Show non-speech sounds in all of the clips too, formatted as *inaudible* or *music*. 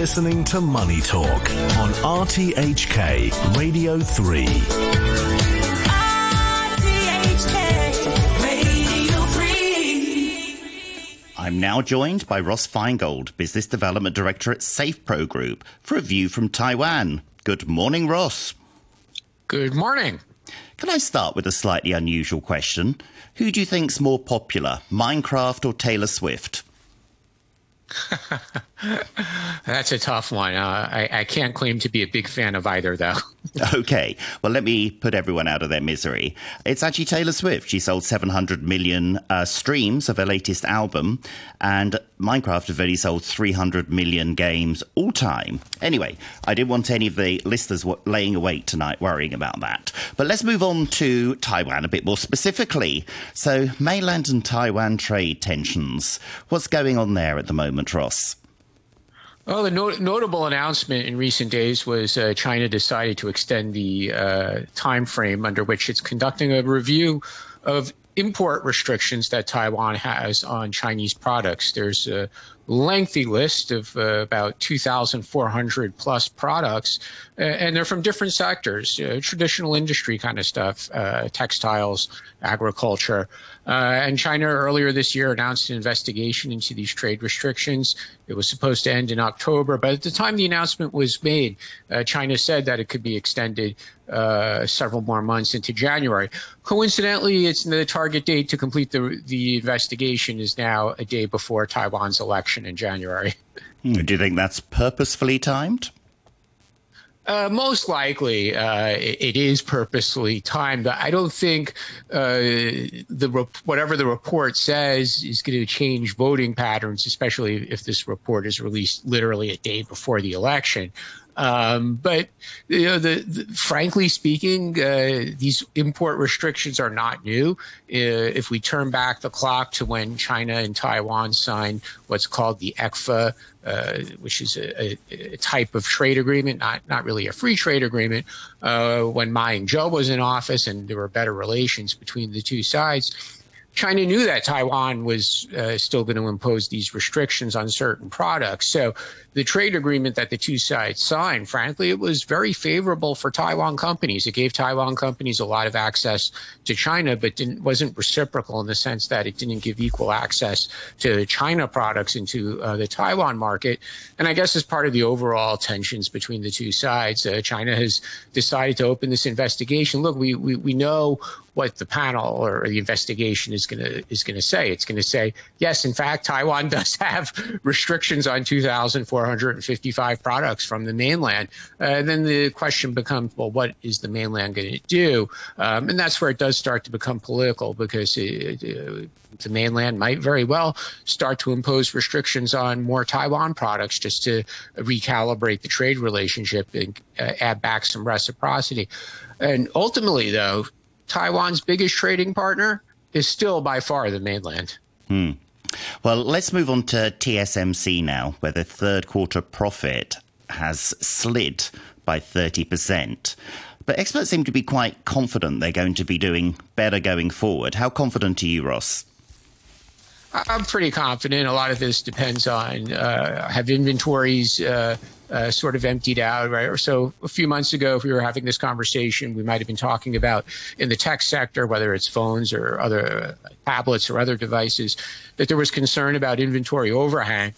listening to Money Talk on RTHK Radio 3. RTHK Radio 3. I'm now joined by Ross Feingold, Business Development Director at SafePro Group, for a view from Taiwan. Good morning, Ross. Good morning. Can I start with a slightly unusual question? Who do you think's more popular, Minecraft or Taylor Swift? *laughs* That's a tough one. Uh, I, I can't claim to be a big fan of either, though. *laughs* Okay, well, let me put everyone out of their misery. It's actually Taylor Swift. She sold 700 million uh, streams of her latest album, and Minecraft have only sold 300 million games all time. Anyway, I didn't want any of the listeners laying awake tonight worrying about that. But let's move on to Taiwan a bit more specifically. So, mainland and Taiwan trade tensions. What's going on there at the moment, Ross? Well, the no- notable announcement in recent days was uh, China decided to extend the uh, time frame under which it's conducting a review of import restrictions that Taiwan has on Chinese products. There's a lengthy list of uh, about 2,400 plus products, uh, and they're from different sectors, uh, traditional industry kind of stuff, uh, textiles, agriculture. And China earlier this year announced an investigation into these trade restrictions. It was supposed to end in October, but at the time the announcement was made, China said that it could be extended uh, several more months into January. Coincidentally, it's the target date to complete the the investigation is now a day before Taiwan's election in January. *laughs* Hmm, Do you think that's purposefully timed? Uh, most likely, uh, it, it is purposely timed. I don't think uh, the rep- whatever the report says is going to change voting patterns, especially if this report is released literally a day before the election. Um, but you know, the, the, frankly speaking, uh, these import restrictions are not new. Uh, if we turn back the clock to when China and Taiwan signed what's called the ECFA, uh, which is a, a, type of trade agreement, not not really a free trade agreement, uh, when Ma Ying-jeou was in office and there were better relations between the two sides. China knew that Taiwan was uh, still going to impose these restrictions on certain products. So the trade agreement that the two sides signed, frankly, it was very favorable for Taiwan companies. It gave Taiwan companies a lot of access to China, but didn't, wasn't reciprocal in the sense that it didn't give equal access to China products into uh, the Taiwan market. And I guess as part of the overall tensions between the two sides, uh, China has decided to open this investigation. Look, we, we, we know what the panel or the investigation is going to is going to say. It's going to say yes, in fact, Taiwan *laughs* does have restrictions on 2,455 products from the mainland. Uh, then the question becomes, well, what is the mainland going to do? Um, and that's where it does start to become political because it, it, the mainland might very well start to impose restrictions on more Taiwan products just to recalibrate the trade relationship and uh, add back some reciprocity. And ultimately, though, Taiwan's biggest trading partner is still by far the mainland. Hmm. Well, let's move on to TSMC now, where the third quarter profit has slid by 30%. But experts seem to be quite confident they're going to be doing better going forward. How confident are you, Ross? I'm pretty confident. A lot of this depends on uh, have inventories uh, uh, sort of emptied out, right? Or so a few months ago, if we were having this conversation, we might have been talking about in the tech sector, whether it's phones or other tablets or other devices, that there was concern about inventory overhang.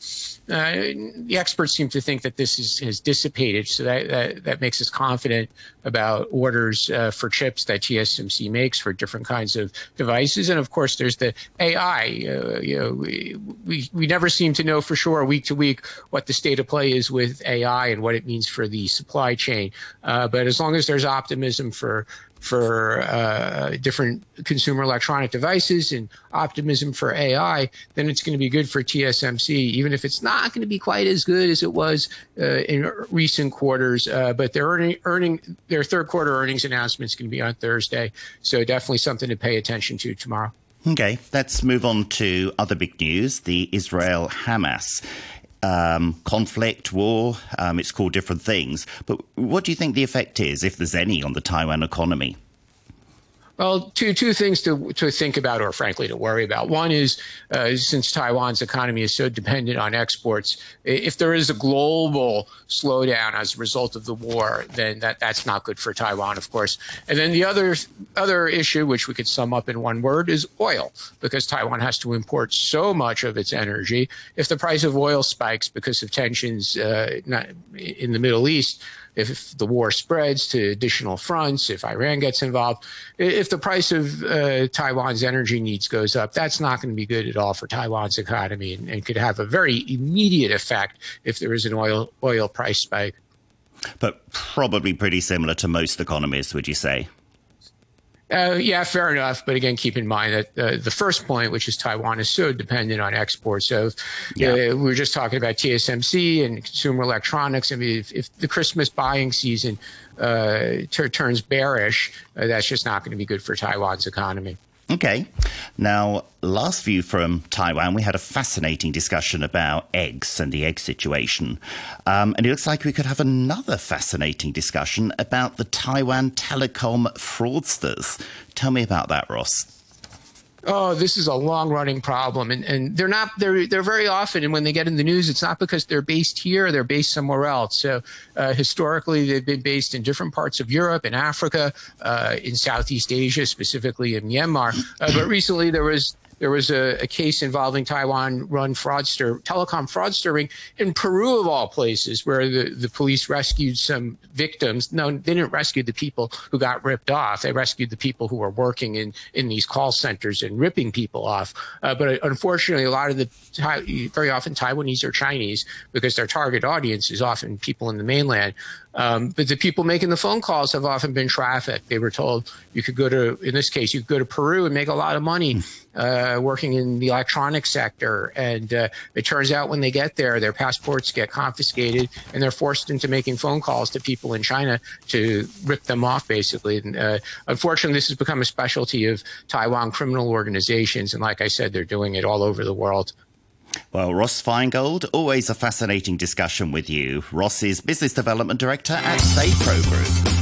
Uh, the experts seem to think that this is, has dissipated, so that, that, that makes us confident about orders uh, for chips that TSMC makes for different kinds of devices. And of course, there's the AI. Uh, you know, we, we, we never seem to know for sure week to week what the state of play is with AI and what it means for the supply chain. Uh, but as long as there's optimism for for uh, different consumer electronic devices and optimism for AI, then it's going to be good for TSMC, even if it's not going to be quite as good as it was uh, in recent quarters. Uh, but their earning, earning, their third quarter earnings announcement is going to be on Thursday, so definitely something to pay attention to tomorrow. Okay, let's move on to other big news the Israel Hamas um, conflict, war. Um, it's called different things. But what do you think the effect is, if there's any, on the Taiwan economy? Well, two two things to to think about, or frankly to worry about. One is uh, since Taiwan's economy is so dependent on exports, if there is a global slowdown as a result of the war, then that that's not good for Taiwan, of course. And then the other other issue, which we could sum up in one word, is oil, because Taiwan has to import so much of its energy. If the price of oil spikes because of tensions uh, in the Middle East if the war spreads to additional fronts, if Iran gets involved, if the price of uh, Taiwan's energy needs goes up, that's not going to be good at all for Taiwan's economy and, and could have a very immediate effect if there is an oil oil price spike. But probably pretty similar to most economies, would you say? Uh, yeah, fair enough. But again, keep in mind that uh, the first point, which is Taiwan, is so dependent on exports. So yeah. uh, we were just talking about TSMC and consumer electronics. I mean, if, if the Christmas buying season uh, t- turns bearish, uh, that's just not going to be good for Taiwan's economy. Okay. Now, last view from Taiwan, we had a fascinating discussion about eggs and the egg situation. Um, and it looks like we could have another fascinating discussion about the Taiwan telecom fraudsters. Tell me about that, Ross oh, this is a long running problem. And, and they're not, they're, they're very often, and when they get in the news, it's not because they're based here, they're based somewhere else. So uh, historically, they've been based in different parts of Europe, in Africa, uh, in Southeast Asia, specifically in Myanmar. Uh, but recently, there was there was a, a case involving Taiwan run fraudster, telecom fraudster ring in Peru, of all places, where the, the police rescued some victims. No, they didn't rescue the people who got ripped off. They rescued the people who were working in, in these call centers and ripping people off. Uh, but unfortunately, a lot of the, very often Taiwanese or Chinese, because their target audience is often people in the mainland, um, but the people making the phone calls have often been trafficked. They were told you could go to, in this case, you could go to Peru and make a lot of money uh, working in the electronic sector. And uh, it turns out when they get there, their passports get confiscated and they're forced into making phone calls to people in China to rip them off, basically. And, uh, unfortunately, this has become a specialty of Taiwan criminal organizations. And like I said, they're doing it all over the world. Well, Ross Feingold, always a fascinating discussion with you. Ross is Business Development Director at SafePro Group.